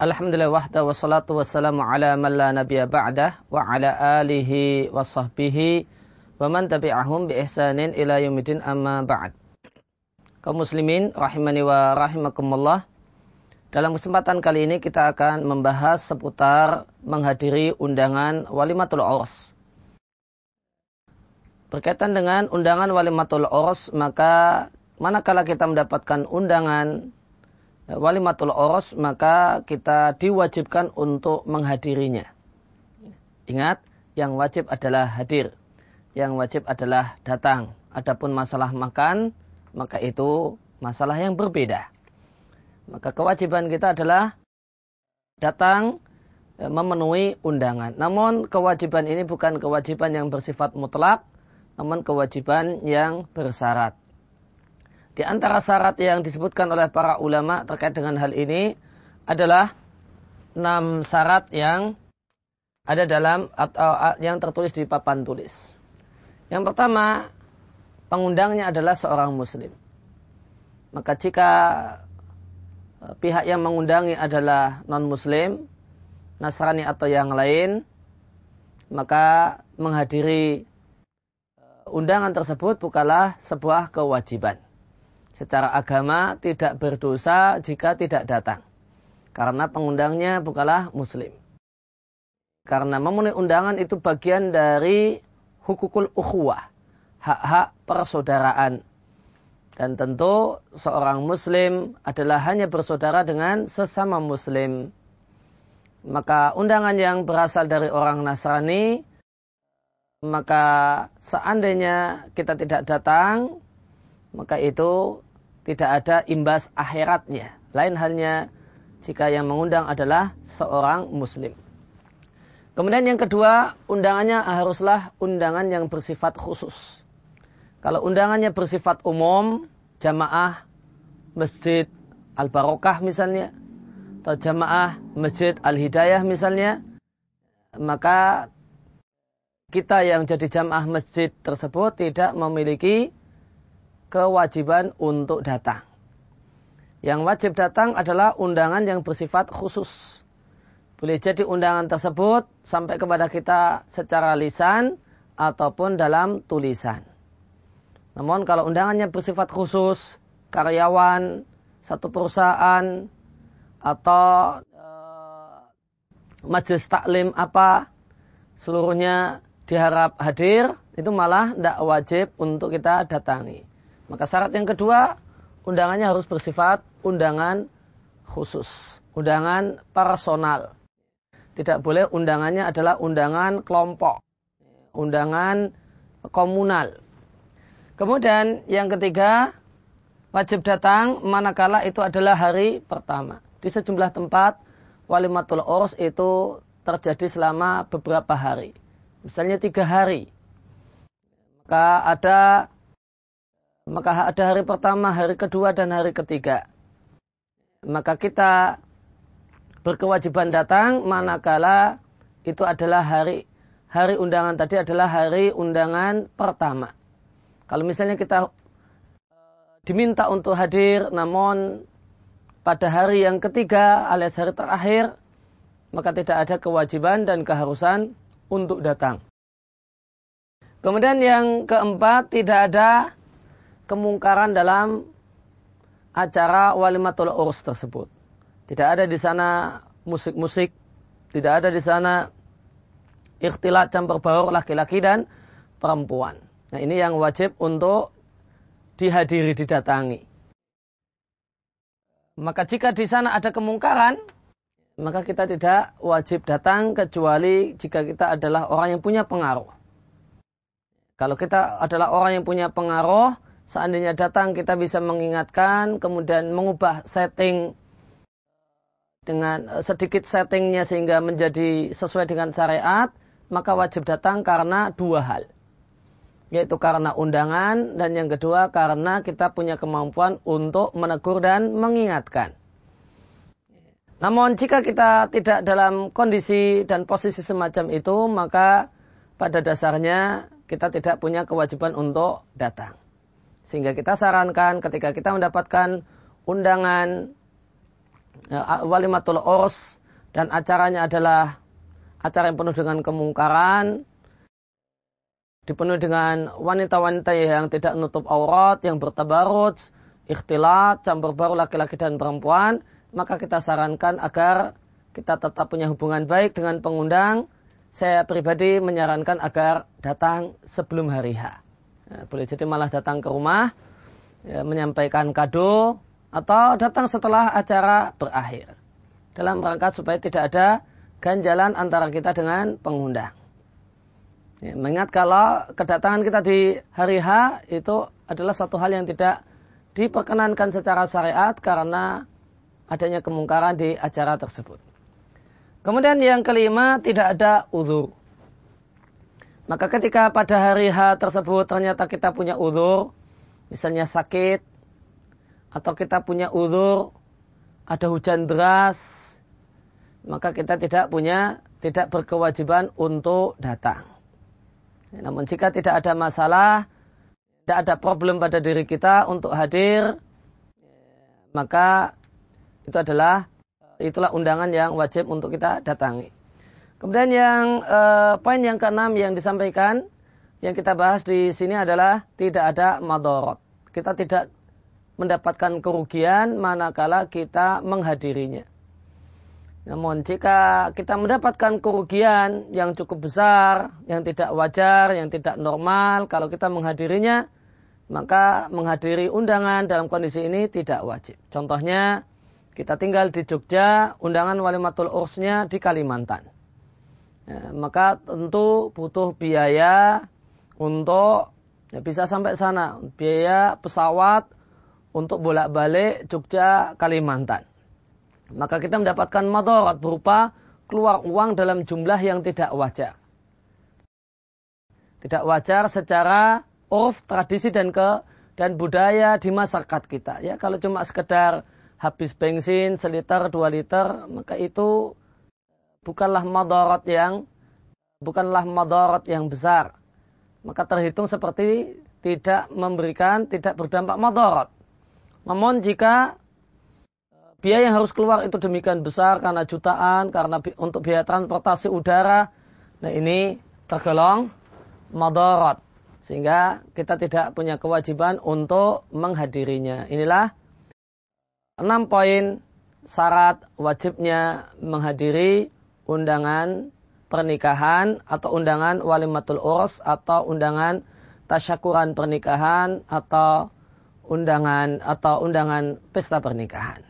Alhamdulillah wahda wa salatu wassalamu ala man la nabiyya ba'dah wa ala alihi wa sahbihi wa man tabi'ahum bi ihsanin ila yumidin amma ba'd. Kaum muslimin rahimani wa rahimakumullah. Dalam kesempatan kali ini kita akan membahas seputar menghadiri undangan walimatul urs. Berkaitan dengan undangan walimatul urs, maka manakala kita mendapatkan undangan walimatul oros maka kita diwajibkan untuk menghadirinya. Ingat, yang wajib adalah hadir. Yang wajib adalah datang. Adapun masalah makan, maka itu masalah yang berbeda. Maka kewajiban kita adalah datang e, memenuhi undangan. Namun kewajiban ini bukan kewajiban yang bersifat mutlak, namun kewajiban yang bersyarat. Di antara syarat yang disebutkan oleh para ulama terkait dengan hal ini adalah enam syarat yang ada dalam atau yang tertulis di papan tulis. Yang pertama, pengundangnya adalah seorang muslim. Maka jika e, pihak yang mengundangi adalah non-muslim, Nasrani atau yang lain, maka menghadiri e, undangan tersebut bukanlah sebuah kewajiban secara agama tidak berdosa jika tidak datang. Karena pengundangnya bukanlah muslim. Karena memenuhi undangan itu bagian dari hukukul ukhuwah. Hak-hak persaudaraan. Dan tentu seorang muslim adalah hanya bersaudara dengan sesama muslim. Maka undangan yang berasal dari orang Nasrani, maka seandainya kita tidak datang, maka itu tidak ada imbas akhiratnya. Lain halnya jika yang mengundang adalah seorang muslim. Kemudian yang kedua, undangannya haruslah undangan yang bersifat khusus. Kalau undangannya bersifat umum, jamaah masjid Al-Barokah misalnya, atau jamaah masjid Al-Hidayah misalnya, maka kita yang jadi jamaah masjid tersebut tidak memiliki kewajiban untuk datang. Yang wajib datang adalah undangan yang bersifat khusus. Boleh jadi undangan tersebut sampai kepada kita secara lisan ataupun dalam tulisan. Namun kalau undangannya bersifat khusus, karyawan, satu perusahaan, atau e, majelis taklim apa, seluruhnya diharap hadir, itu malah tidak wajib untuk kita datangi. Maka syarat yang kedua, undangannya harus bersifat undangan khusus, undangan personal. Tidak boleh undangannya adalah undangan kelompok, undangan komunal. Kemudian yang ketiga, wajib datang manakala itu adalah hari pertama. Di sejumlah tempat, walimatul urs itu terjadi selama beberapa hari. Misalnya tiga hari. Maka ada maka ada hari pertama, hari kedua, dan hari ketiga. Maka kita berkewajiban datang manakala itu adalah hari hari undangan tadi adalah hari undangan pertama. Kalau misalnya kita eh, diminta untuk hadir namun pada hari yang ketiga alias hari terakhir maka tidak ada kewajiban dan keharusan untuk datang. Kemudian yang keempat tidak ada kemungkaran dalam acara walimatul urs tersebut. Tidak ada di sana musik-musik, tidak ada di sana ikhtilat campur baur laki-laki dan perempuan. Nah ini yang wajib untuk dihadiri, didatangi. Maka jika di sana ada kemungkaran, maka kita tidak wajib datang kecuali jika kita adalah orang yang punya pengaruh. Kalau kita adalah orang yang punya pengaruh, seandainya datang kita bisa mengingatkan, kemudian mengubah setting dengan eh, sedikit settingnya sehingga menjadi sesuai dengan syariat, maka wajib datang karena dua hal. Yaitu karena undangan dan yang kedua karena kita punya kemampuan untuk menegur dan mengingatkan. Namun jika kita tidak dalam kondisi dan posisi semacam itu, maka pada dasarnya kita tidak punya kewajiban untuk datang. Sehingga kita sarankan ketika kita mendapatkan undangan ya, walimatul urs dan acaranya adalah acara yang penuh dengan kemungkaran, dipenuhi dengan wanita-wanita yang tidak menutup aurat, yang bertabarut, ikhtilat, campur baru laki-laki dan perempuan, maka kita sarankan agar kita tetap punya hubungan baik dengan pengundang. Saya pribadi menyarankan agar datang sebelum hari H. Ya, boleh jadi malah datang ke rumah, ya, menyampaikan kado, atau datang setelah acara berakhir. Dalam rangka supaya tidak ada ganjalan antara kita dengan pengundang. Ya, mengingat kalau kedatangan kita di hari H itu adalah satu hal yang tidak diperkenankan secara syariat karena adanya kemungkaran di acara tersebut. Kemudian yang kelima tidak ada uzur. Maka ketika pada hari H tersebut ternyata kita punya uzur, misalnya sakit, atau kita punya uzur, ada hujan deras, maka kita tidak punya, tidak berkewajiban untuk datang. Namun jika tidak ada masalah, tidak ada problem pada diri kita untuk hadir, maka itu adalah itulah undangan yang wajib untuk kita datangi. Kemudian yang eh, poin yang keenam yang disampaikan yang kita bahas di sini adalah tidak ada madorot. Kita tidak mendapatkan kerugian manakala kita menghadirinya. Namun jika kita mendapatkan kerugian yang cukup besar, yang tidak wajar, yang tidak normal, kalau kita menghadirinya, maka menghadiri undangan dalam kondisi ini tidak wajib. Contohnya, kita tinggal di Jogja, undangan walimatul ursnya di Kalimantan. Ya, maka tentu butuh biaya untuk ya, bisa sampai sana, biaya pesawat, untuk bolak-balik Jogja Kalimantan. Maka kita mendapatkan madarat berupa keluar uang dalam jumlah yang tidak wajar. Tidak wajar secara urf, tradisi dan ke dan budaya di masyarakat kita. Ya, kalau cuma sekedar habis bensin seliter dua liter, maka itu bukanlah madarat yang bukanlah madarat yang besar. Maka terhitung seperti tidak memberikan, tidak berdampak madarat. Namun jika eh, biaya yang harus keluar itu demikian besar karena jutaan, karena untuk biaya transportasi udara, nah ini tergolong madarat. Sehingga kita tidak punya kewajiban untuk menghadirinya. Inilah enam poin syarat wajibnya menghadiri undangan pernikahan atau undangan walimatul urs atau undangan tasyakuran pernikahan atau undangan atau undangan pesta pernikahan.